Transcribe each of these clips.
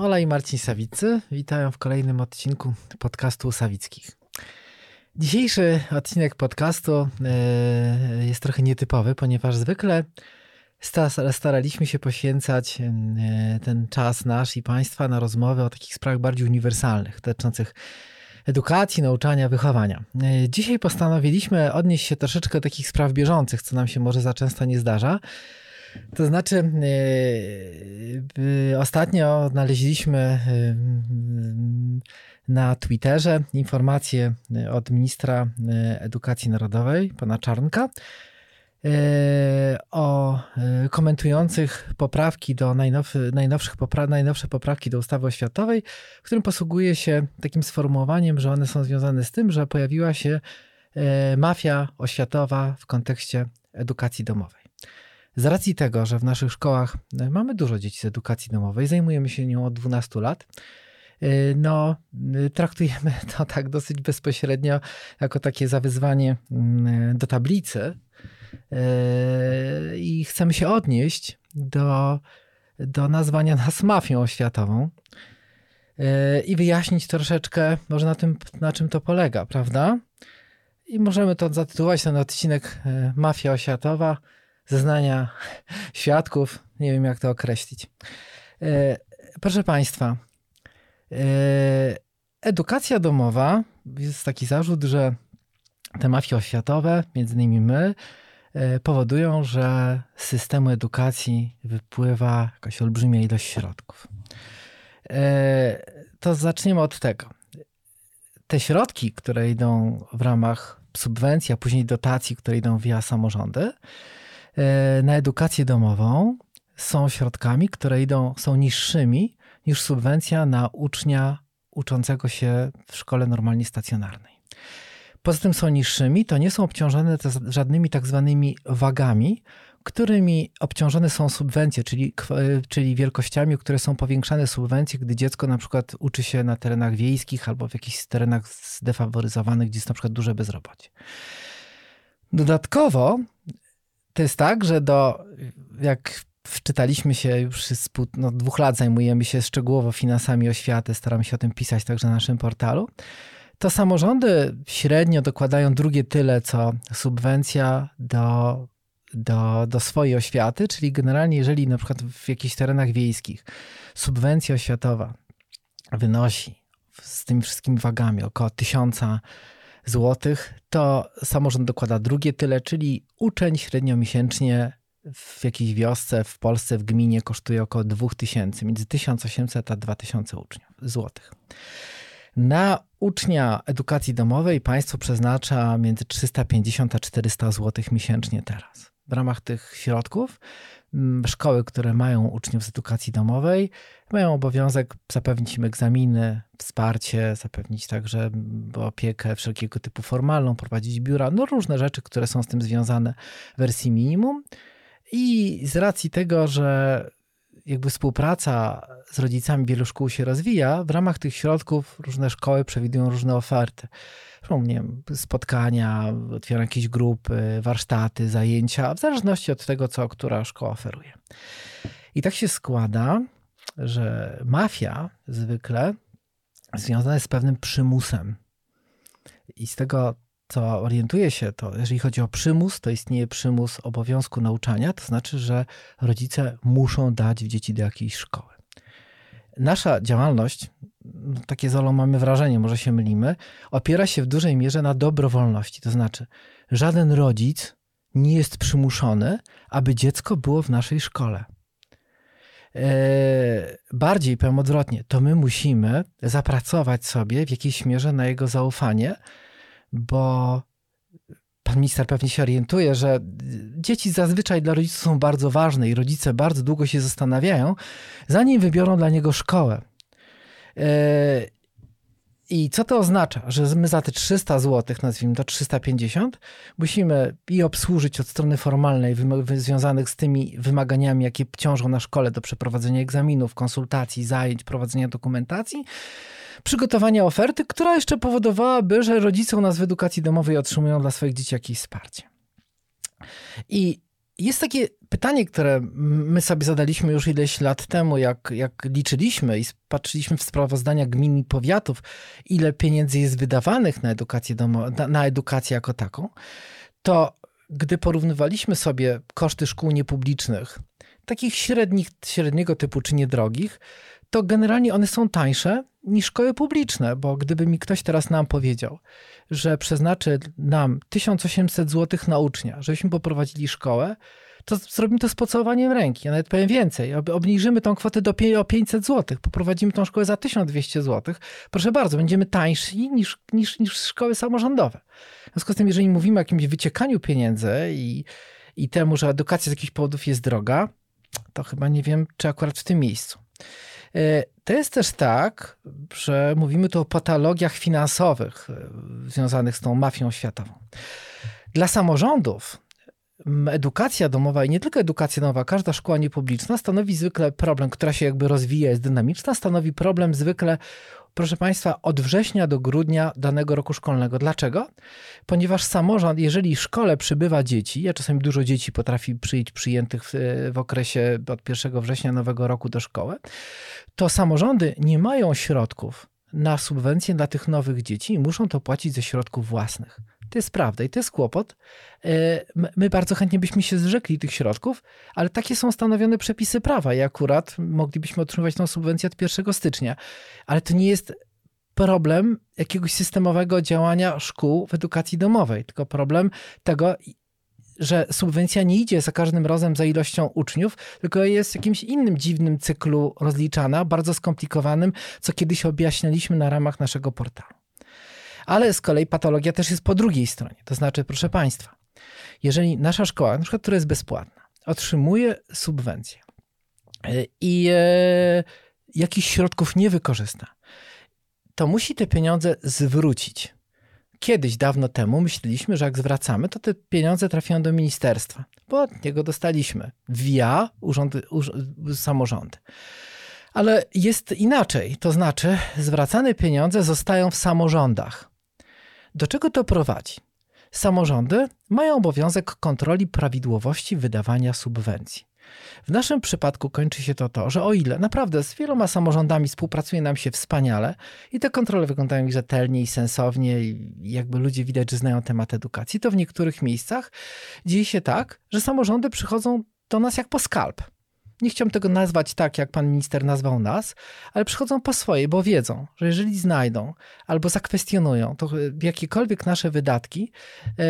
Ola i Marcin Sawicy witają w kolejnym odcinku podcastu Sawickich. Dzisiejszy odcinek podcastu e, jest trochę nietypowy, ponieważ zwykle staraliśmy się poświęcać e, ten czas nasz i Państwa na rozmowy o takich sprawach bardziej uniwersalnych, dotyczących edukacji, nauczania, wychowania. E, dzisiaj postanowiliśmy odnieść się troszeczkę do takich spraw bieżących, co nam się może za często nie zdarza. To znaczy, yy, ostatnio znaleźliśmy yy, na Twitterze informację od ministra edukacji narodowej, pana Czarnka, o komentujących poprawki do najnowszych, najnowsze poprawki do ustawy oświatowej, w którym posługuje się takim sformułowaniem, że one są związane z tym, że pojawiła się mafia oświatowa w kontekście edukacji domowej. Z racji tego, że w naszych szkołach e, mamy dużo dzieci z edukacji domowej, zajmujemy się nią od 12 lat, e, no, e, traktujemy to tak dosyć bezpośrednio jako takie zawyzwanie mm, do tablicy i chcemy się odnieść do, do nazwania nas mafią oświatową i wyjaśnić troszeczkę może na tym, na czym to polega, prawda? I możemy to zatytułować ten odcinek Mafia oświatowa – zeznania świadków. Nie wiem, jak to określić. E, proszę Państwa, e, edukacja domowa, jest taki zarzut, że te mafie oświatowe, między innymi my, e, powodują, że z systemu edukacji wypływa jakaś olbrzymia ilość środków. To zaczniemy od tego. Te środki, które idą w ramach subwencji, a później dotacji, które idą via samorządy, na edukację domową są środkami, które idą, są niższymi niż subwencja na ucznia uczącego się w szkole normalnie stacjonarnej. Poza tym są niższymi, to nie są obciążone żadnymi tak zwanymi wagami, którymi obciążone są subwencje, czyli, czyli wielkościami, które są powiększane subwencje, gdy dziecko na przykład uczy się na terenach wiejskich albo w jakichś terenach zdefaworyzowanych, gdzie jest na przykład duże bezrobocie. Dodatkowo to jest tak, że do, jak wczytaliśmy się już z no, dwóch lat zajmujemy się szczegółowo finansami oświaty, staramy się o tym pisać także na naszym portalu, to samorządy średnio dokładają drugie tyle, co subwencja do, do, do swojej oświaty, czyli generalnie jeżeli na przykład w jakichś terenach wiejskich subwencja oświatowa wynosi z tymi wszystkimi wagami około tysiąca złotych, to samorząd dokłada drugie tyle, czyli uczeń średnio miesięcznie w jakiejś wiosce w Polsce, w gminie kosztuje około 2000, między 1800 a 2000 uczniów, złotych. Na ucznia edukacji domowej państwo przeznacza między 350 a 400 zł miesięcznie teraz. W ramach tych środków Mm, szkoły, które mają uczniów z edukacji domowej, mają obowiązek zapewnić im egzaminy, wsparcie, zapewnić także opiekę wszelkiego typu formalną, prowadzić biura, no różne rzeczy, które są z tym związane w wersji minimum. I z racji tego, że jakby współpraca z rodzicami wielu szkół się rozwija, w ramach tych środków różne szkoły przewidują różne oferty nie wiem, spotkania, otwieram jakieś grupy, warsztaty, zajęcia, w zależności od tego, co która szkoła oferuje. I tak się składa, że mafia zwykle związana jest z pewnym przymusem. I z tego, co orientuje się, to jeżeli chodzi o przymus, to istnieje przymus obowiązku nauczania, to znaczy, że rodzice muszą dać dzieci do jakiejś szkoły. Nasza działalność no, takie zolo mamy wrażenie, może się mylimy, opiera się w dużej mierze na dobrowolności. To znaczy, żaden rodzic nie jest przymuszony, aby dziecko było w naszej szkole. Eee, bardziej powiem odwrotnie, to my musimy zapracować sobie w jakiejś mierze na jego zaufanie, bo pan minister pewnie się orientuje, że dzieci zazwyczaj dla rodziców są bardzo ważne i rodzice bardzo długo się zastanawiają, zanim wybiorą dla niego szkołę. E, I co to oznacza? Że my za te 300 zł, nazwijmy to 350, musimy i obsłużyć od strony formalnej związanych z tymi wymaganiami, jakie ciążą na szkole do przeprowadzenia egzaminów, konsultacji, zajęć, prowadzenia dokumentacji, przygotowania oferty, która jeszcze powodowałaby, że rodzice u nas w edukacji domowej otrzymują dla swoich dzieci jakieś wsparcie. I jest takie pytanie, które my sobie zadaliśmy już ileś lat temu, jak, jak liczyliśmy i patrzyliśmy w sprawozdania gmin i powiatów, ile pieniędzy jest wydawanych na edukację, domo, na, na edukację jako taką, to gdy porównywaliśmy sobie koszty szkół niepublicznych, takich średnich, średniego typu czy niedrogich, to generalnie one są tańsze niż szkoły publiczne, bo gdyby mi ktoś teraz nam powiedział, że przeznaczy nam 1800 zł na ucznia, żebyśmy poprowadzili szkołę, to zrobimy to z pocałowaniem ręki. Ja nawet powiem więcej. Obniżymy tą kwotę do o 500 zł. Poprowadzimy tą szkołę za 1200 zł. Proszę bardzo, będziemy tańsi niż, niż, niż szkoły samorządowe. W związku z tym, jeżeli mówimy o jakimś wyciekaniu pieniędzy i, i temu, że edukacja z jakichś powodów jest droga, to chyba nie wiem, czy akurat w tym miejscu. E, to jest też tak, że mówimy tu o patologiach finansowych e, związanych z tą mafią światową. Dla samorządów edukacja domowa i nie tylko edukacja domowa, każda szkoła niepubliczna stanowi zwykle problem, która się jakby rozwija, jest dynamiczna, stanowi problem zwykle proszę Państwa, od września do grudnia danego roku szkolnego. Dlaczego? Ponieważ samorząd, jeżeli w szkole przybywa dzieci, a czasami dużo dzieci potrafi przyjść przyjętych w, w okresie od 1 września nowego roku do szkoły, to samorządy nie mają środków na subwencje dla tych nowych dzieci i muszą to płacić ze środków własnych. To jest prawda i to jest kłopot. E, my bardzo chętnie byśmy się zrzekli tych środków, ale takie są stanowione przepisy prawa i akurat moglibyśmy otrzymywać tą subwencję od 1 stycznia. Ale to nie jest problem jakiegoś systemowego działania szkół w edukacji domowej, tylko problem tego, że subwencja nie idzie za każdym razem za ilością uczniów, tylko jest w jakimś innym dziwnym cyklu rozliczana, bardzo skomplikowanym, co kiedyś objaśnialiśmy na ramach naszego portalu. Ale z kolei patologia też jest po drugiej stronie. To znaczy, proszę Państwa, jeżeli nasza szkoła, na przykład, która jest bezpłatna, otrzymuje subwencję e, i e, jakichś środków nie wykorzysta, to musi te pieniądze zwrócić. Kiedyś, dawno temu, myśleliśmy, że jak zwracamy, to te pieniądze trafiają do ministerstwa, bo od niego dostaliśmy via urządy, samorządy. Ale jest inaczej, to znaczy zwracane pieniądze zostają w samorządach. Do czego to prowadzi? Samorządy mają obowiązek kontroli prawidłowości wydawania subwencji. W naszym przypadku kończy się to to, że o ile naprawdę z wieloma samorządami współpracuje nam się wspaniale i te kontrole wyglądają rzetelnie i sensownie i jakby ludzie widać, że znają temat edukacji, to w niektórych miejscach dzieje się tak, że samorządy przychodzą do nas jak po skalp nie chciałbym tego nazwać tak, jak pan minister nazwał nas, ale przychodzą po swoje, bo wiedzą, że jeżeli znajdą albo zakwestionują to jakiekolwiek nasze wydatki yy,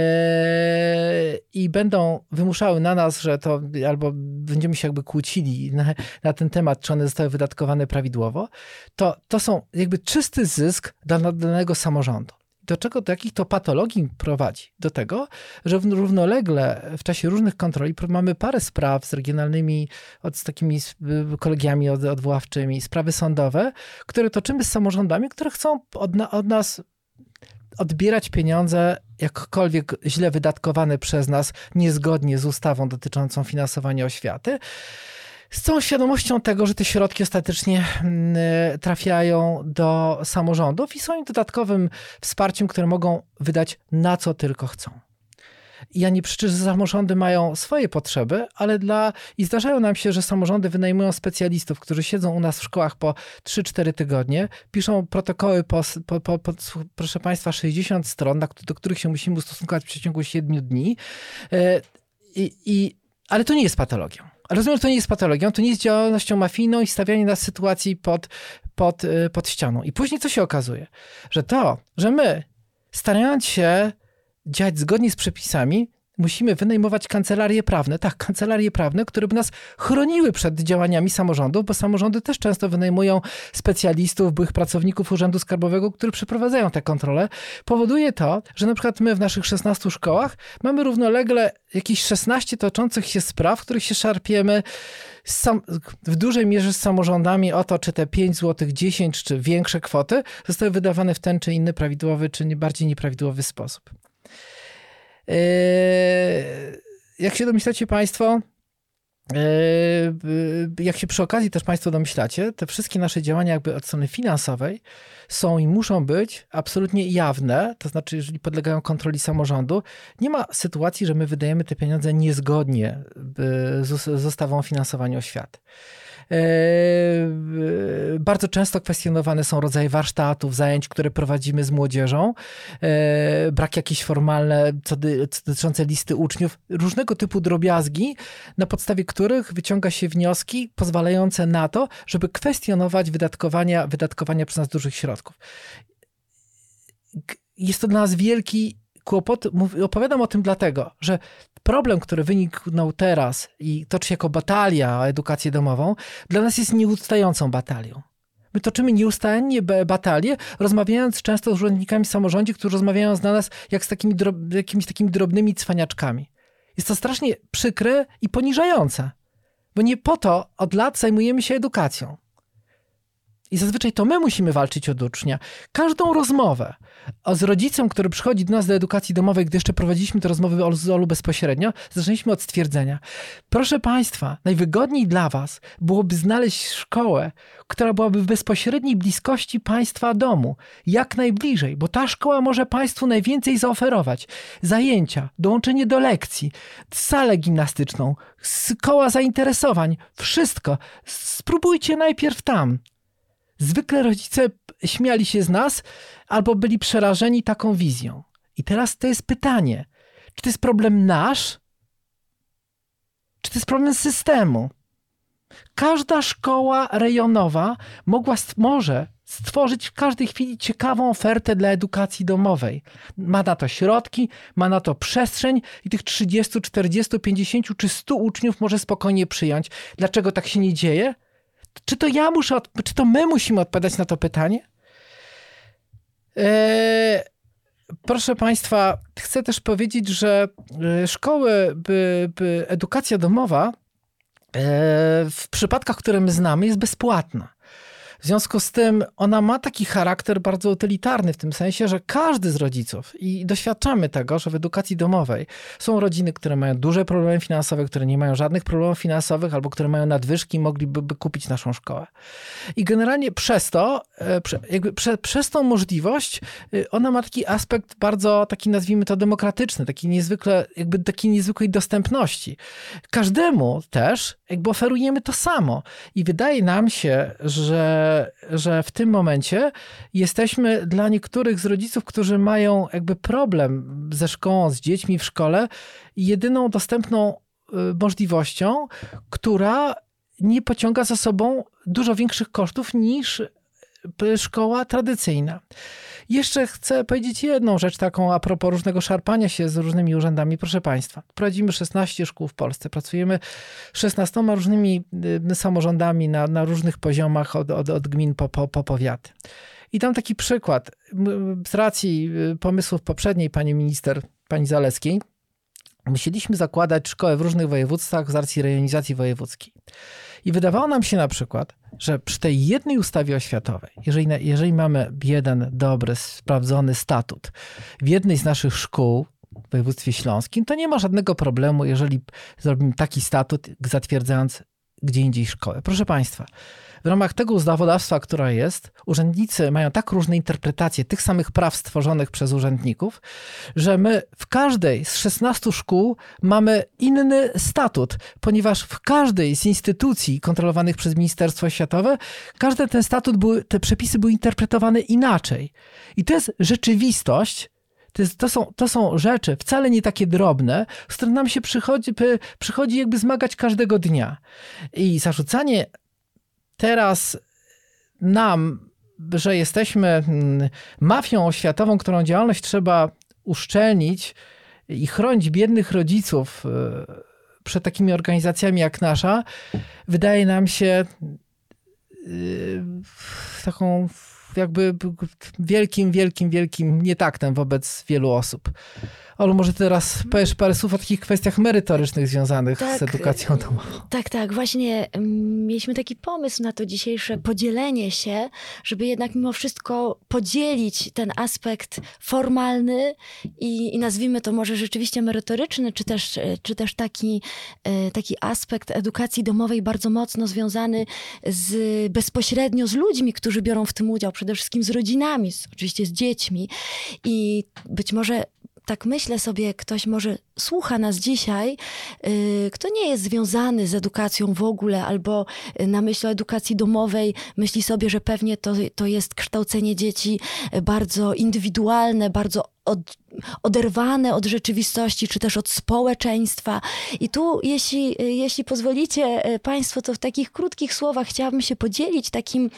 i będą wymuszały na nas, że to albo będziemy się jakby kłócili na, na ten temat, czy one zostały wydatkowane prawidłowo, to to są jakby czysty zysk dla danego samorządu do czego, do jakich to patologii prowadzi? Do tego, że równolegle w czasie różnych kontroli mamy parę spraw z regionalnymi, od, z takimi kolegiami odwoławczymi, sprawy sądowe, które toczymy z samorządami, które chcą od, od nas odbierać pieniądze jakkolwiek źle wydatkowane przez nas, niezgodnie z ustawą dotyczącą finansowania oświaty z całą świadomością tego, że te środki ostatecznie mm, trafiają do samorządów i są im dodatkowym wsparciem, które mogą wydać na co tylko chcą. Ja nie przeczę, że samorządy mają swoje potrzeby, ale dla. I zdarzają nam się, że samorządy wynajmują specjalistów, którzy siedzą u nas w szkołach po 3-4 tygodnie, piszą protokoły po, po, po, po, proszę Państwa, 60 stron, do których się musimy ustosunkować w przeciągu 7 dni. E, I, i, ale to nie jest patologią. Rozumiem, że to nie jest patologią, to nie jest działalnością mafijną i stawianie nas sytuacji pod, pod, y, pod ścianą. I później co się okazuje? Że to, że my starając się działać zgodnie z przepisami, musimy wynajmować kancelarie prawne, tak, kancelarie prawne, które by nas chroniły przed działaniami samorządów, bo samorządy też często wynajmują specjalistów, byłych pracowników Urzędu Skarbowego, którzy przeprowadzają te kontrole. Powoduje to, że na przykład my w naszych 16 szkołach mamy równolegle jakieś 16 toczących się spraw, w których się szarpiemy sam, w dużej mierze z samorządami o to, czy te 5 zł, 10 czy większe kwoty zostały wydawane w ten czy inny prawidłowy, czy bardziej nieprawidłowy sposób. Yy, jak się domyślacie Państwo, jak się przy okazji też Państwo domyślacie, te wszystkie nasze działania jakby od strony finansowej są i muszą być absolutnie jawne, to znaczy jeżeli podlegają kontroli samorządu, nie ma sytuacji, że my wydajemy te pieniądze niezgodnie z ustawą o finansowaniu oświaty. E, bardzo często kwestionowane są rodzaje warsztatów, zajęć, które prowadzimy z młodzieżą. E, brak jakieś formalne, co dotyczące listy uczniów, różnego typu drobiazgi, na podstawie których wyciąga się wnioski pozwalające na to, żeby kwestionować wydatkowania, wydatkowania przez nas dużych środków. Jest to dla nas wielki kłopot. Opowiadam o tym dlatego, że problem, który wyniknął teraz i toczy jako batalia o edukację domową, dla nas jest nieustającą batalią. My toczymy nieustannie batalie, rozmawiając często z urzędnikami samorządzie, którzy rozmawiają z nas jak z takimi jakimiś takimi drobnymi cwaniaczkami. Jest to strasznie przykre i poniżające, bo nie po to od lat zajmujemy się edukacją. I zazwyczaj to my musimy walczyć od ucznia. Każdą rozmowę z rodzicem, który przychodzi do nas do edukacji domowej, gdy jeszcze prowadziliśmy te rozmowy o ZOL-u bezpośrednio, zaczęliśmy od stwierdzenia. Proszę Państwa, najwygodniej dla Was byłoby znaleźć szkołę, która byłaby w bezpośredniej bliskości Państwa domu. Jak najbliżej, bo ta szkoła może Państwu najwięcej zaoferować. Zajęcia, dołączenie do lekcji, salę gimnastyczną, koła zainteresowań, wszystko. Spróbujcie najpierw tam. Zwykle rodzice śmiali się z nas albo byli przerażeni taką wizją. I teraz to jest pytanie: czy to jest problem nasz, czy to jest problem systemu? Każda szkoła rejonowa mogła, może stworzyć w każdej chwili ciekawą ofertę dla edukacji domowej. Ma na to środki, ma na to przestrzeń i tych 30, 40, 50 czy 100 uczniów może spokojnie przyjąć. Dlaczego tak się nie dzieje? Czy to ja muszę, czy to my musimy odpowiadać na to pytanie? Eee, proszę Państwa, chcę też powiedzieć, że e, szkoły, by, by edukacja domowa e, w przypadkach, które my znamy, jest bezpłatna. W związku z tym ona ma taki charakter bardzo utylitarny, w tym sensie, że każdy z rodziców, i doświadczamy tego, że w edukacji domowej są rodziny, które mają duże problemy finansowe, które nie mają żadnych problemów finansowych, albo które mają nadwyżki i mogliby kupić naszą szkołę. I generalnie przez to, e, jakby prze, przez tą możliwość, e, ona ma taki aspekt bardzo, taki nazwijmy to demokratyczny, taki niezwykle, jakby takiej niezwykłej dostępności. Każdemu też jakby oferujemy to samo. I wydaje nam się, że że, w tym momencie jesteśmy dla niektórych z rodziców, którzy mają jakby problem ze szkołą, z dziećmi w szkole, jedyną dostępną y, możliwością, która nie pociąga za sobą dużo większych kosztów niż szkoła tradycyjna. Jeszcze chcę powiedzieć jedną rzecz taką a propos różnego szarpania się z różnymi urzędami. Proszę Państwa, prowadzimy 16 szkół w Polsce, pracujemy 16 różnymi y, samorządami na, na różnych poziomach od, od, od gmin po, po, po powiaty. I tam taki przykład z racji y, pomysłów poprzedniej pani minister, pani Zaleskiej, musieliśmy zakładać szkołę w różnych województwach z racji rejonizacji wojewódzkiej. I wydawało nam się na przykład, że przy tej jednej ustawie oświatowej, jeżeli, jeżeli mamy jeden dobry, sprawdzony statut w jednej z naszych szkół w województwie śląskim, to nie ma żadnego problemu, jeżeli zrobimy taki statut, zatwierdzając gdzie indziej szkołę. Proszę Państwa, w ramach tego ustawodawstwa, która jest, urzędnicy mają tak różne interpretacje tych samych praw stworzonych przez urzędników, że my w każdej z 16 szkół mamy inny statut, ponieważ w każdej z instytucji kontrolowanych przez Ministerstwo Oświatowe, każdy ten statut, był, te przepisy były interpretowane inaczej. I to jest rzeczywistość, to, jest, to, są, to są rzeczy wcale nie takie drobne, z którymi nam się przychodzi, przychodzi jakby zmagać każdego dnia. I zarzucanie teraz nam, że jesteśmy mm, mafią oświatową, którą działalność trzeba uszczelnić i chronić biednych rodziców e, przed takimi organizacjami jak nasza, wydaje nam się e, taką jakby wielkim, wielkim, wielkim nietaktem wobec wielu osób. Olu, może teraz powiesz parę słów o takich kwestiach merytorycznych związanych tak, z edukacją domową. Tak, tak. Właśnie mm, mieliśmy taki pomysł na to dzisiejsze podzielenie się, żeby jednak mimo wszystko podzielić ten aspekt formalny i, i nazwijmy to może rzeczywiście merytoryczny, czy też, czy też taki, e, taki aspekt edukacji domowej bardzo mocno związany z, bezpośrednio z ludźmi, którzy biorą w tym udział, przede wszystkim z rodzinami, z, oczywiście z dziećmi. I być może tak myślę sobie, ktoś może słucha nas dzisiaj, yy, kto nie jest związany z edukacją w ogóle, albo na myśl o edukacji domowej myśli sobie, że pewnie to, to jest kształcenie dzieci bardzo indywidualne, bardzo od, oderwane od rzeczywistości, czy też od społeczeństwa. I tu, jeśli, jeśli pozwolicie e, Państwo, to w takich krótkich słowach chciałabym się podzielić takim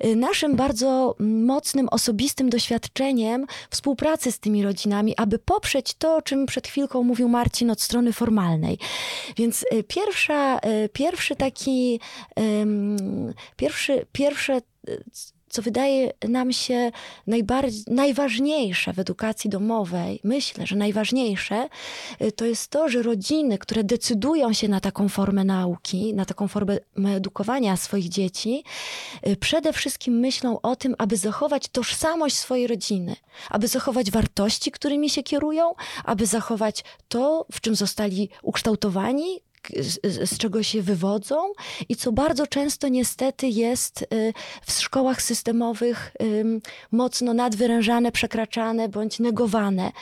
e, naszym bardzo mocnym, osobistym doświadczeniem współpracy z tymi rodzinami, aby poprzeć to, o czym przed chwilką mówił Marcin od strony formalnej. Więc e, pierwsza, pierwszy taki, pierwszy, pierwsze co wydaje nam się najbardziej, najważniejsze w edukacji domowej, myślę, że najważniejsze, y, to jest to, że rodziny, które decydują się na taką formę nauki, na taką formę edukowania swoich dzieci, y, przede wszystkim myślą o tym, aby zachować tożsamość swojej rodziny, aby zachować wartości, którymi się kierują, aby zachować to, w czym zostali ukształtowani, z, z czego się wywodzą i co bardzo często niestety jest y, w szkołach systemowych mocno nadwyrężane, przekraczane bądź negowane.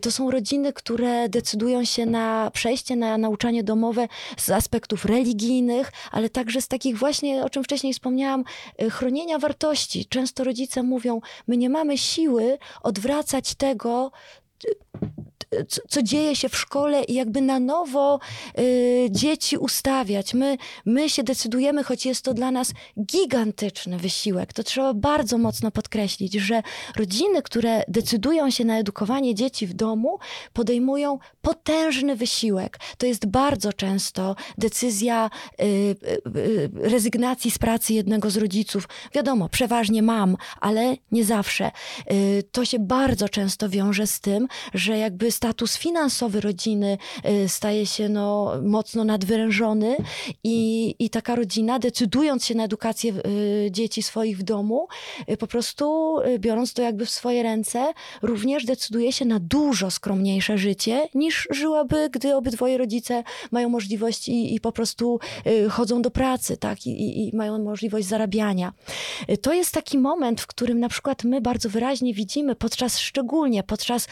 To są rodziny, które decydują się na przejście na nauczanie domowe z aspektów religijnych, ale także z takich właśnie, o czym wcześniej wspomniałam, y, chronienia wartości. Często rodzice mówią, my nie mamy siły odwracać tego, co, co, dzieje się w szkole i jakby na nowo y, dzieci ustawiać. My, my się decydujemy, choć jest to dla nas gigantyczny wysiłek. To trzeba bardzo mocno podkreślić, że rodziny, które decydują się na edukowanie dzieci w domu, podejmują potężny wysiłek. To jest bardzo często decyzja y, y, y rezygnacji z pracy jednego z rodziców. Wiadomo, przeważnie mam, ale nie zawsze. Y, to się bardzo często wiąże z tym, że jakby status finansowy rodziny y, staje się no, mocno nadwyrężony i, i taka rodzina, decydując się na edukację y, dzieci swoich w domu, y, po prostu biorąc to jakby w swoje ręce, również decyduje się na dużo skromniejsze życie niż żyłaby, gdy obydwoje rodzice mają możliwość i, i po prostu chodzą do pracy, tak, I, i mają możliwość zarabiania. To jest taki moment, w którym na przykład my bardzo wyraźnie widzimy podczas, szczególnie podczas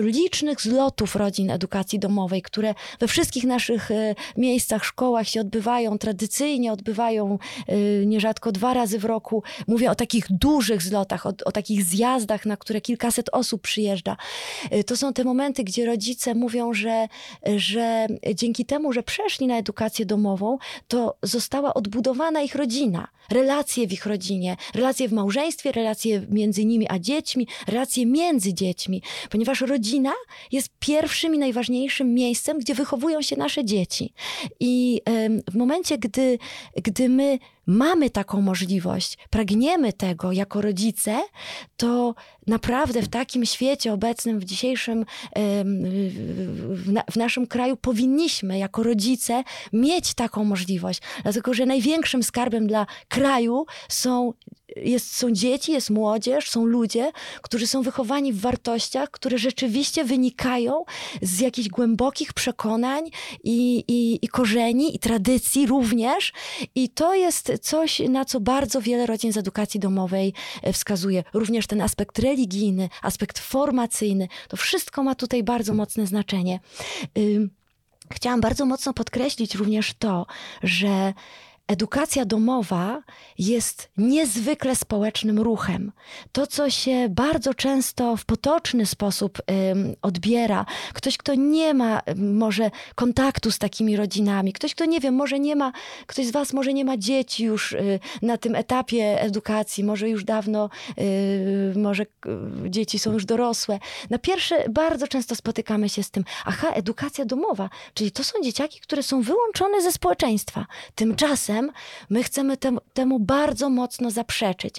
licznych zlotów rodzin edukacji domowej, które we wszystkich naszych e, miejscach, szkołach się odbywają, tradycyjnie odbywają e, nierzadko dwa razy w roku. Mówię o takich dużych zlotach, o, o takich zjazdach, na które kilkaset osób przyjeżdża. E, to są te momenty, gdzie rodzice mówią, że, że dzięki temu, że przeszli na edukację domową, to została odbudowana ich rodzina, relacje w ich rodzinie, relacje w małżeństwie, relacje między nimi a dziećmi, relacje między dziećmi, ponieważ rodzina jest pierwszym i najważniejszym miejscem, gdzie wychowują się nasze dzieci. I w momencie, gdy, gdy my mamy taką możliwość, pragniemy tego jako rodzice, to naprawdę w takim świecie obecnym, w dzisiejszym, w naszym kraju powinniśmy jako rodzice mieć taką możliwość. Dlatego, że największym skarbem dla kraju są jest, są dzieci, jest młodzież, są ludzie, którzy są wychowani w wartościach, które rzeczywiście wynikają z jakichś głębokich przekonań i, i, i korzeni, i tradycji również. I to jest coś, na co bardzo wiele rodzin z edukacji domowej e, wskazuje. Również ten aspekt religijny, aspekt formacyjny. To wszystko ma tutaj bardzo mocne znaczenie. Chciałam bardzo mocno podkreślić również to, że Edukacja domowa jest niezwykle społecznym ruchem. To, co się bardzo często w potoczny sposób ym, odbiera, ktoś, kto nie ma może kontaktu z takimi rodzinami, ktoś, kto nie wiem, może nie ma, ktoś z Was może nie ma dzieci już y, na tym etapie edukacji, może już dawno, y, może y, dzieci są już dorosłe. Na pierwsze, bardzo często spotykamy się z tym, aha, edukacja domowa, czyli to są dzieciaki, które są wyłączone ze społeczeństwa. Tymczasem my chcemy temu bardzo mocno zaprzeczyć.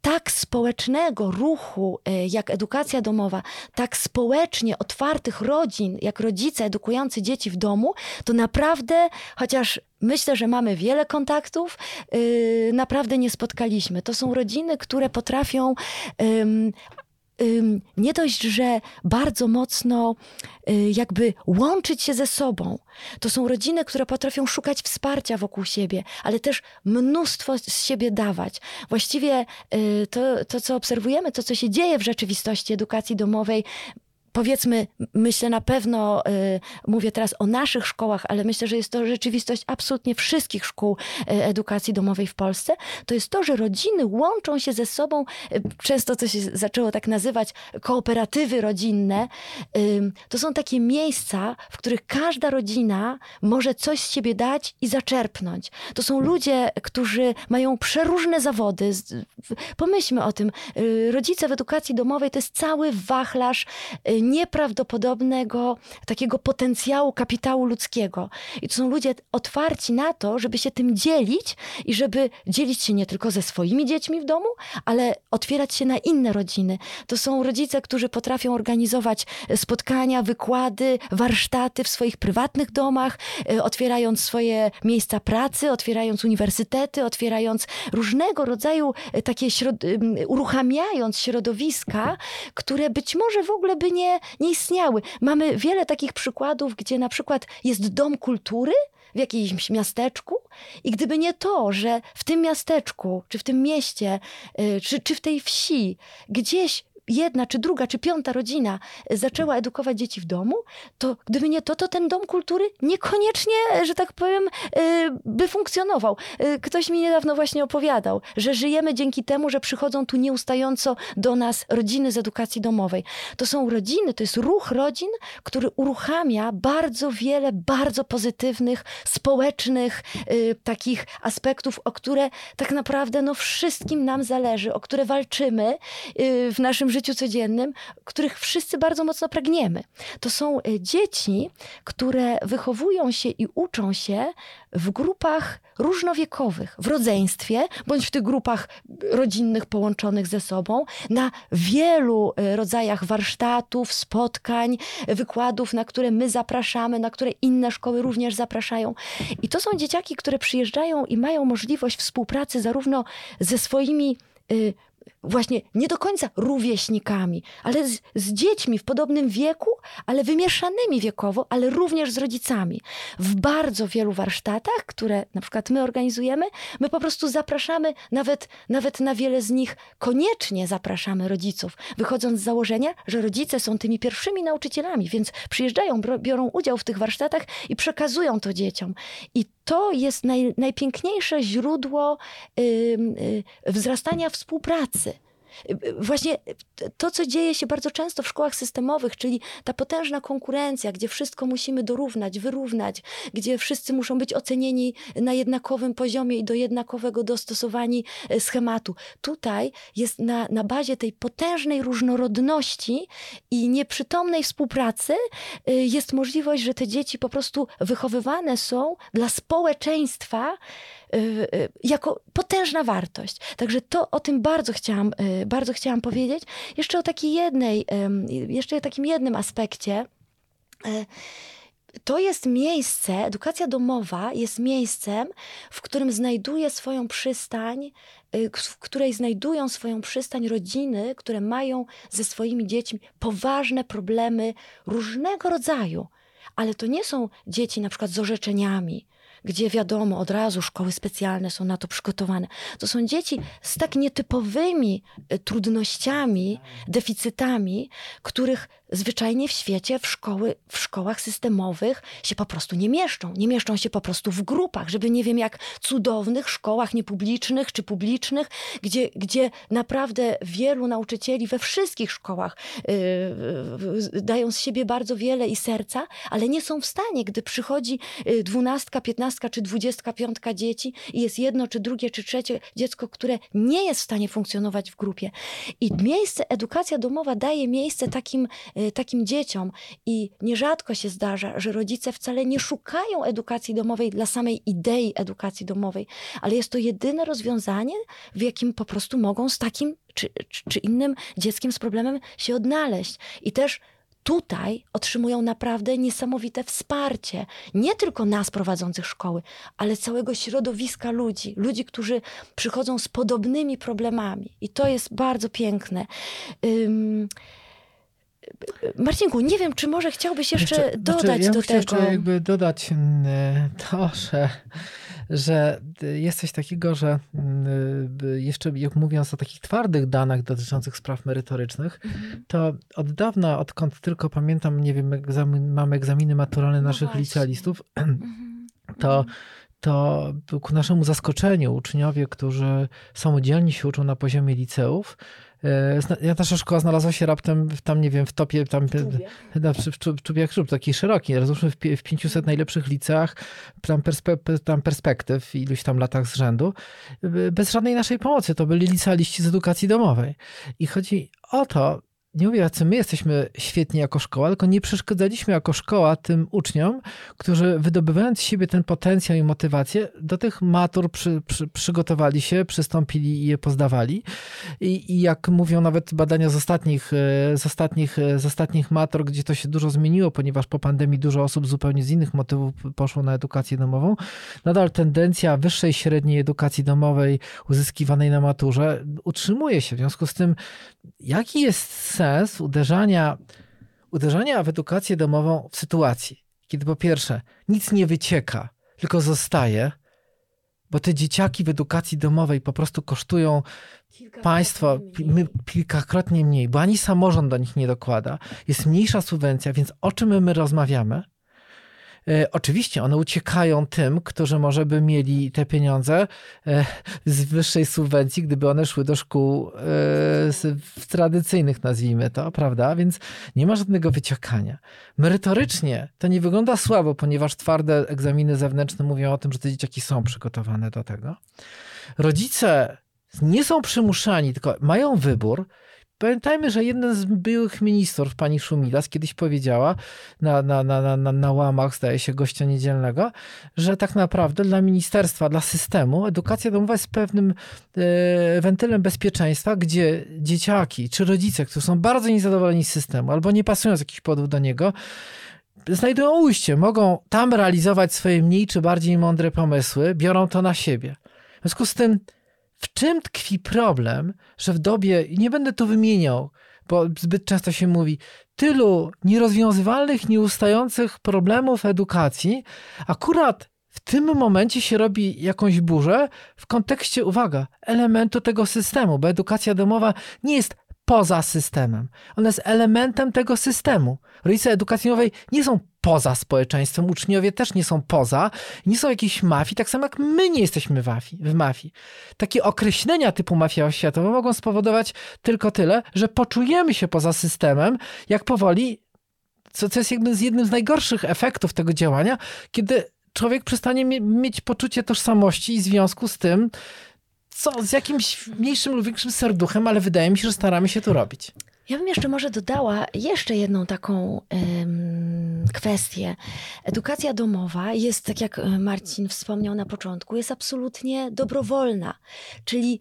tak społecznego ruchu e, jak edukacja domowa, tak społecznie otwartych rodzin jak rodzice edukujący dzieci w domu, to naprawdę, chociaż myślę, że mamy wiele kontaktów, yy, naprawdę nie spotkaliśmy. To są rodziny, które potrafią nie dość, że bardzo mocno y, jakby łączyć się ze sobą. To są rodziny, które potrafią szukać wsparcia wokół siebie, ale też mnóstwo z siebie dawać. Właściwie y, to, to co obserwujemy, to, co się dzieje w rzeczywistości edukacji domowej, powiedzmy, myślę na pewno, y, mówię teraz o naszych szkołach, ale myślę, że jest to rzeczywistość absolutnie wszystkich szkół y, edukacji domowej w Polsce, to jest to, że rodziny łączą się ze sobą, y, często to się zaczęło tak nazywać kooperatywy rodzinne. To są takie miejsca, w których każda rodzina może coś z siebie dać i zaczerpnąć. To są ludzie, którzy mają przeróżne zawody. Pomyślmy o tym. Rodzice w edukacji domowej to jest cały wachlarz nieprawdopodobnego takiego potencjału kapitału ludzkiego. I to są ludzie otwarci na to, żeby się tym dzielić i żeby dzielić się nie tylko ze swoimi dziećmi w domu, ale otwierać się na inne rodziny. To są rodzice, którzy potrafią organizować spotkania, wykłady, warsztaty w swoich prywatnych domach, e, otwierając swoje miejsca pracy, otwierając uniwersytety, otwierając różnego rodzaju e, takie, środ uruchamiając środowiska, które być może w ogóle by nie nie, istniały. Mamy wiele takich przykładów, gdzie na przykład jest dom kultury, w jakimś miasteczku. I gdyby nie to, że w tym miasteczku, czy w tym mieście, y, czy, czy w tej wsi, gdzieś jedna, czy druga, czy piąta rodzina zaczęła edukować dzieci w domu, to gdyby nie to, to ten dom kultury niekoniecznie, że tak powiem, y, by funkcjonował. Y, ktoś mi niedawno właśnie opowiadał, że żyjemy dzięki temu, że przychodzą tu nieustająco do nas rodziny z edukacji domowej. To są rodziny, to jest ruch rodzin, który uruchamia bardzo wiele bardzo pozytywnych, społecznych y, takich aspektów, o które tak naprawdę no, wszystkim nam zależy, o które walczymy w naszym życiu życiu codziennym, których wszyscy bardzo mocno pragniemy. To są e, dzieci, które wychowują się i uczą się w grupach różnowiekowych, w rodzeństwie, bądź w tych grupach rodzinnych połączonych ze sobą, na wielu e, rodzajach warsztatów, spotkań, wykładów, na które my zapraszamy, na które inne szkoły również zapraszają. I to są dzieciaki, które przyjeżdżają i mają możliwość współpracy zarówno ze swoimi y, właśnie nie do końca rówieśnikami, ale z, z, dziećmi w podobnym wieku, ale wymieszanymi wiekowo, ale również z rodzicami. W bardzo wielu warsztatach, które na przykład my organizujemy, my po prostu zapraszamy, nawet, nawet na wiele z nich koniecznie zapraszamy rodziców, wychodząc z założenia, że rodzice są tymi pierwszymi nauczycielami, więc przyjeżdżają, biorą udział w tych warsztatach i przekazują to dzieciom. I to jest naj, najpiękniejsze źródło y, y, wzrastania współpracy. Właśnie to, co dzieje się bardzo często w szkołach systemowych, czyli ta potężna konkurencja, gdzie wszystko musimy dorównać, wyrównać, gdzie wszyscy muszą być ocenieni na jednakowym poziomie i do jednakowego dostosowani e, schematu. Tutaj jest na, na bazie tej potężnej różnorodności i nieprzytomnej współpracy e, jest możliwość, że te dzieci po prostu wychowywane są dla społeczeństwa, y, jako potężna wartość. Także to o tym bardzo chciałam, bardzo chciałam powiedzieć. Jeszcze o takiej jednej, jeszcze o takim jednym aspekcie. E, to jest miejsce, edukacja domowa jest miejscem, w którym znajduje swoją przystań, w której znajdują swoją przystań rodziny, które mają ze swoimi dziećmi poważne problemy różnego rodzaju. Ale to nie są dzieci na przykład z orzeczeniami, gdzie wiadomo, od razu szkoły specjalne są na to przygotowane. To są dzieci z tak nietypowymi e, trudnościami, deficytami, których zwyczajnie w świecie, w, szkoły, w szkołach systemowych się po prostu nie mieszczą. Nie mieszczą się po prostu w grupach, żeby nie wiem jak cudownych szkołach niepublicznych czy publicznych, gdzie, gdzie naprawdę wielu nauczycieli we wszystkich szkołach yy, dają z siebie bardzo wiele i serca, ale nie są w stanie, gdy przychodzi y, dwunastka, piętnastka czy dwudziestka piątka dzieci i jest jedno czy drugie czy trzecie dziecko, które nie jest w stanie funkcjonować w grupie. I miejsce, edukacja domowa daje miejsce takim takim dzieciom i nierzadko się zdarza, że rodzice wcale nie szukają edukacji domowej dla samej idei edukacji domowej, ale jest to jedyne rozwiązanie, w jakim po prostu mogą z takim czy, czy, czy innym dzieckiem z problemem się odnaleźć. I też tutaj otrzymują naprawdę niesamowite wsparcie. Nie tylko nas prowadzących szkoły, ale całego środowiska ludzi. Ludzi, którzy przychodzą z podobnymi problemami. I to jest bardzo piękne. Um, Marcinku, nie wiem, czy może chciałbyś jeszcze, jeszcze dodać znaczy, ja do tego. Jeszcze jakby dodać mm, to, że że jest coś takiego, że mm, jeszcze mówiąc o takich twardych danych dotyczących spraw merytorycznych, mhm. to od dawna, odkąd tylko pamiętam, nie wiem, egzamin, mamy egzaminy maturalne no naszych właśnie. licealistów, mhm. To ku naszemu zaskoczeniu uczniowie, którzy samodzielnie się uczą na poziomie liceów, E, ja nasza szkoła znalazła się raptem tam, nie wiem, w topie, tam, na, w, czubie jak czub, taki szeroki. Rozumiem, w, w 500 najlepszych liceach, tam, perspe, tam perspektyw w iluś tam latach z rzędu, bez żadnej naszej pomocy. To byli licealiści z edukacji domowej. I chodzi o to, nie mówię, jacy my jesteśmy świetni jako szkoła, tylko nie przeszkadzaliśmy jako szkoła tym uczniom, którzy wydobywając z siebie ten potencjał i motywację, do tych matur przy, przy, przygotowali się, przystąpili i je pozdawali. I, I, jak mówią nawet badania z ostatnich, e, z, ostatnich, e, z ostatnich matur, gdzie to się dużo zmieniło, ponieważ po pandemii dużo osób zupełnie z innych motywów poszło na edukację domową, nadal tendencja wyższej średniej edukacji domowej uzyskiwanej na maturze utrzymuje się. W związku z tym, jaki jest sens uderzania, uderzania w edukację domową w sytuacji, kiedy po pierwsze nic nie wycieka, tylko zostaje, bo te dzieciaki w edukacji domowej po prostu kosztują państwo kilkakrotnie mniej, bo ani samorząd do nich nie dokłada, jest mniejsza subwencja, więc o czym my rozmawiamy? E, oczywiście one uciekają tym, którzy może by mieli te pieniądze e, z wyższej subwencji, gdyby one szły do szkół e, tradycyjnych, nazwijmy to, prawda? Więc nie ma żadnego wyciekania. Merytorycznie to nie wygląda słabo, ponieważ twarde egzaminy zewnętrzne mówią o tym, że te dzieciaki są przygotowane do tego. Rodzice nie są przymuszani, tylko mają wybór Pamiętajmy, że jeden z byłych ministrów, pani Szumilas, kiedyś powiedziała na, na, na, na, na łamach, zdaje się, gościa niedzielnego, że tak naprawdę dla ministerstwa, dla systemu edukacja domowa jest pewnym e, wentylem bezpieczeństwa, gdzie dzieciaki czy rodzice, którzy są bardzo niezadowoleni z systemu albo nie pasują z jakichś powodów do niego, znajdują ujście, mogą tam realizować swoje mniej czy bardziej mądre pomysły, biorą to na siebie. W związku z tym w czym tkwi problem, że w dobie, nie będę tu wymieniał, bo zbyt często się mówi, tylu nierozwiązywalnych, nieustających problemów edukacji, akurat w tym momencie się robi jakąś burzę w kontekście, uwaga, elementu tego systemu, bo edukacja domowa nie jest poza systemem. Ona jest elementem tego systemu. Rodzice edukacji domowej nie są poza społeczeństwem, uczniowie też nie są poza, nie są jakiejś mafii, tak samo jak my nie jesteśmy mafii. W mafii. Takie określenia typu mafia oświatowa mogą spowodować tylko tyle, że poczujemy się poza systemem, jak powoli, co, co jest jednym z, jednym z najgorszych efektów tego działania, kiedy człowiek przestanie mieć poczucie tożsamości i związku z tym co, z jakimś mniejszym lub większym serduchem, ale wydaje mi się, że staramy się to robić. Ja bym jeszcze może dodała jeszcze jedną taką ym, kwestię. Edukacja domowa jest, tak jak e, Marcin wspomniał na początku, jest absolutnie dobrowolna. Czyli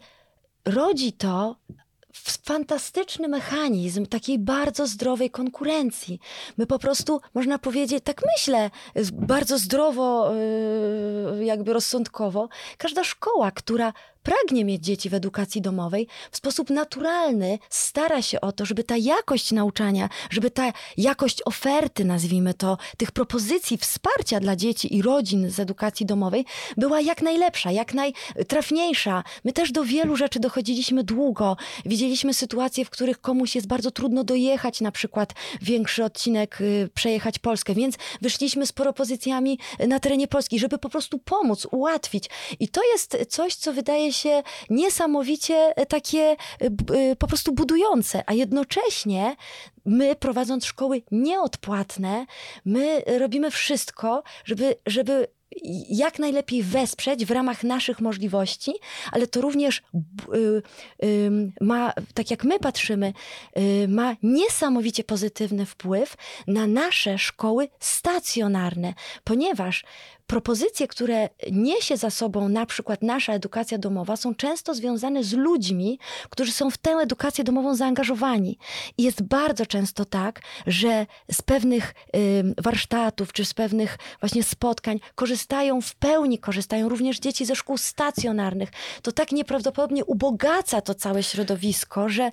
rodzi to fantastyczny mechanizm takiej bardzo zdrowej konkurencji. My po prostu, można powiedzieć, tak myślę, bardzo zdrowo, e, jakby rozsądkowo, każda szkoła, która pragnie mieć dzieci w edukacji domowej, w sposób naturalny stara się o to, żeby ta jakość nauczania, żeby ta jakość oferty, nazwijmy to, tych propozycji wsparcia dla dzieci i rodzin z edukacji domowej była jak najlepsza, jak najtrafniejsza. My też do wielu rzeczy dochodziliśmy długo. Widzieliśmy sytuacje, w których komuś jest bardzo trudno dojechać, na przykład większy odcinek, y, przejechać Polskę, więc wyszliśmy z propozycjami na terenie Polski, żeby po prostu pomóc, ułatwić. I to jest coś, co wydaje się, niesamowicie e, takie e, e, po prostu budujące, a jednocześnie my prowadząc szkoły nieodpłatne, my robimy wszystko, żeby, żeby jak najlepiej wesprzeć w ramach naszych możliwości, ale to również ma, tak jak my patrzymy, ma niesamowicie pozytywny wpływ na nasze szkoły stacjonarne, ponieważ propozycje, które niesie za sobą na przykład nasza edukacja domowa, są często związane z ludźmi, którzy są w tę edukację domową zaangażowani. I jest bardzo często tak, że z pewnych y, warsztatów czy z pewnych właśnie spotkań korzystają w pełni, korzystają również dzieci ze szkół stacjonarnych. To tak nieprawdopodobnie ubogaca to całe środowisko, że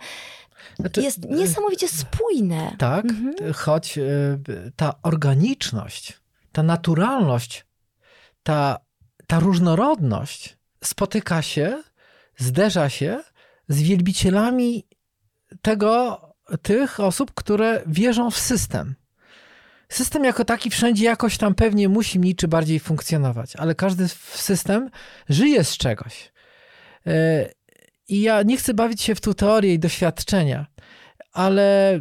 znaczy, jest niesamowicie spójne. Tak, mhm. choć y, ta organiczność, ta naturalność ta, ta różnorodność spotyka się, zderza się z wielbicielami tego, tych osób, które wierzą w system. System jako taki wszędzie jakoś tam pewnie musi mniej czy bardziej funkcjonować, ale każdy system żyje z czegoś. E, I ja nie chcę bawić się w tu teorię i doświadczenia, ale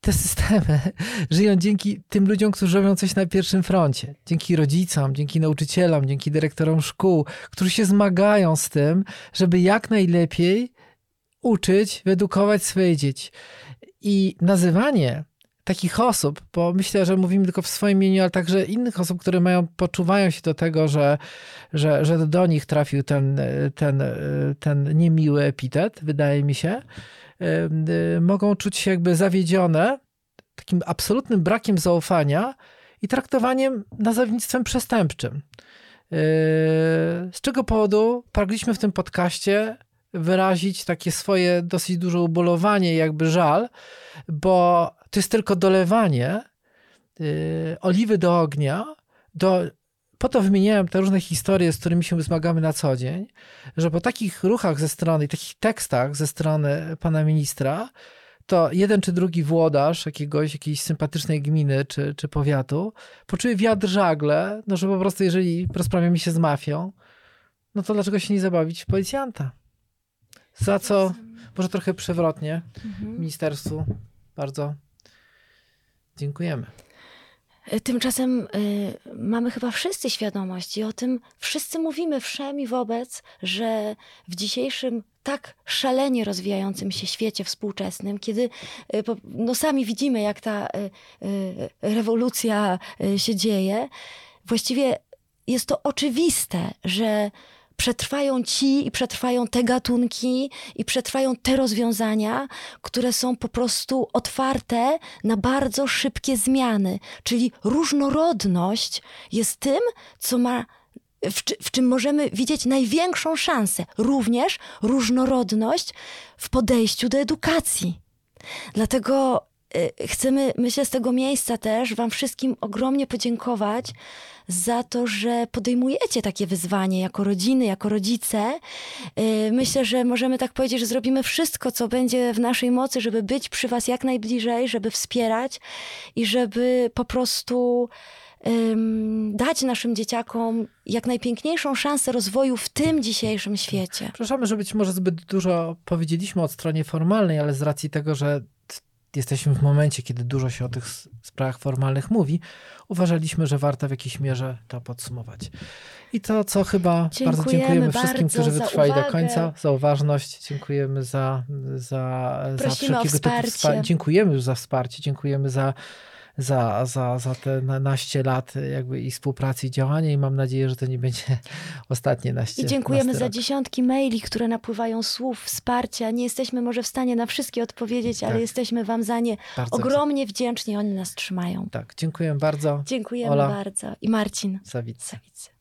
te systemy żyją dzięki tym ludziom, którzy robią coś na pierwszym froncie. Dzięki rodzicom, dzięki nauczycielom, dzięki dyrektorom szkół, którzy się zmagają z tym, żeby jak najlepiej uczyć, wyedukować swoje dzieci. I nazywanie takich osób, bo myślę, że mówimy tylko w swoim imieniu, ale także innych osób, które mają, poczuwają się do tego, że, że, że do nich trafił ten, ten, ten niemiły epitet, wydaje mi się, mogą czuć się jakby zawiedzione takim absolutnym brakiem zaufania i traktowaniem nazewnictwem przestępczym. Y, z czego powodu pragliśmy w tym podcaście wyrazić takie swoje dosyć duże ubolowanie, jakby żal, bo to jest tylko dolewanie y, oliwy do ognia, do po to wymieniałem te różne historie, z którymi się zmagamy na co dzień, że po takich ruchach ze strony, takich tekstach ze strony pana ministra, to jeden czy drugi włodarz jakiegoś, jakiejś sympatycznej gminy czy, czy powiatu poczuje wiatr żagle, no że po prostu jeżeli rozprawiamy się z mafią, no to dlaczego się nie zabawić policjanta? Za co, może trochę przewrotnie, mhm. ministerstwu bardzo dziękujemy. Tymczasem y, mamy chyba wszyscy świadomość i o tym wszyscy mówimy wszemi wobec, że w dzisiejszym tak szalenie rozwijającym się świecie współczesnym, kiedy y, no, sami widzimy, jak ta y, y, rewolucja się dzieje, właściwie jest to oczywiste, że przetrwają ci i przetrwają te gatunki i przetrwają te rozwiązania, które są po prostu otwarte na bardzo szybkie zmiany. Czyli różnorodność jest tym, co ma w, w, czym możemy widzieć największą szansę, również różnorodność w podejściu do edukacji. Dlatego y, chcemy, myślę, z tego miejsca też Wam wszystkim ogromnie podziękować za to, że podejmujecie takie wyzwanie jako rodziny, jako rodzice. Y, myślę, że możemy tak powiedzieć, że zrobimy wszystko, co będzie w naszej mocy, żeby być przy Was jak najbliżej, żeby wspierać i żeby po prostu dać naszym dzieciakom jak najpiękniejszą szansę rozwoju w tym dzisiejszym świecie. Przepraszamy, że być może zbyt dużo powiedzieliśmy o stronie formalnej, ale z racji tego, że jesteśmy w momencie, kiedy dużo się o tych sprawach formalnych mówi, uważaliśmy, że warto w jakiejś mierze to podsumować. I to, co chyba dziękujemy bardzo dziękujemy wszystkim, którzy wytrwali do końca, za uważność, dziękujemy za, za, za wszelkiego typu wsparcie. Dziękujemy już za wsparcie, dziękujemy za za, za, za te naście lat jakby i współpracy i działania i mam nadzieję, że to nie będzie ostatnie naście I dziękujemy za rok. dziesiątki maili, które napływają słów, wsparcia. Nie jesteśmy może w stanie na wszystkie odpowiedzieć, tak. ale jesteśmy wam za nie bardzo ogromnie wdzięczni. Oni nas trzymają. Tak, dziękuję bardzo. Dziękujemy Ola. bardzo. I Marcin Sawicy. Sawicy.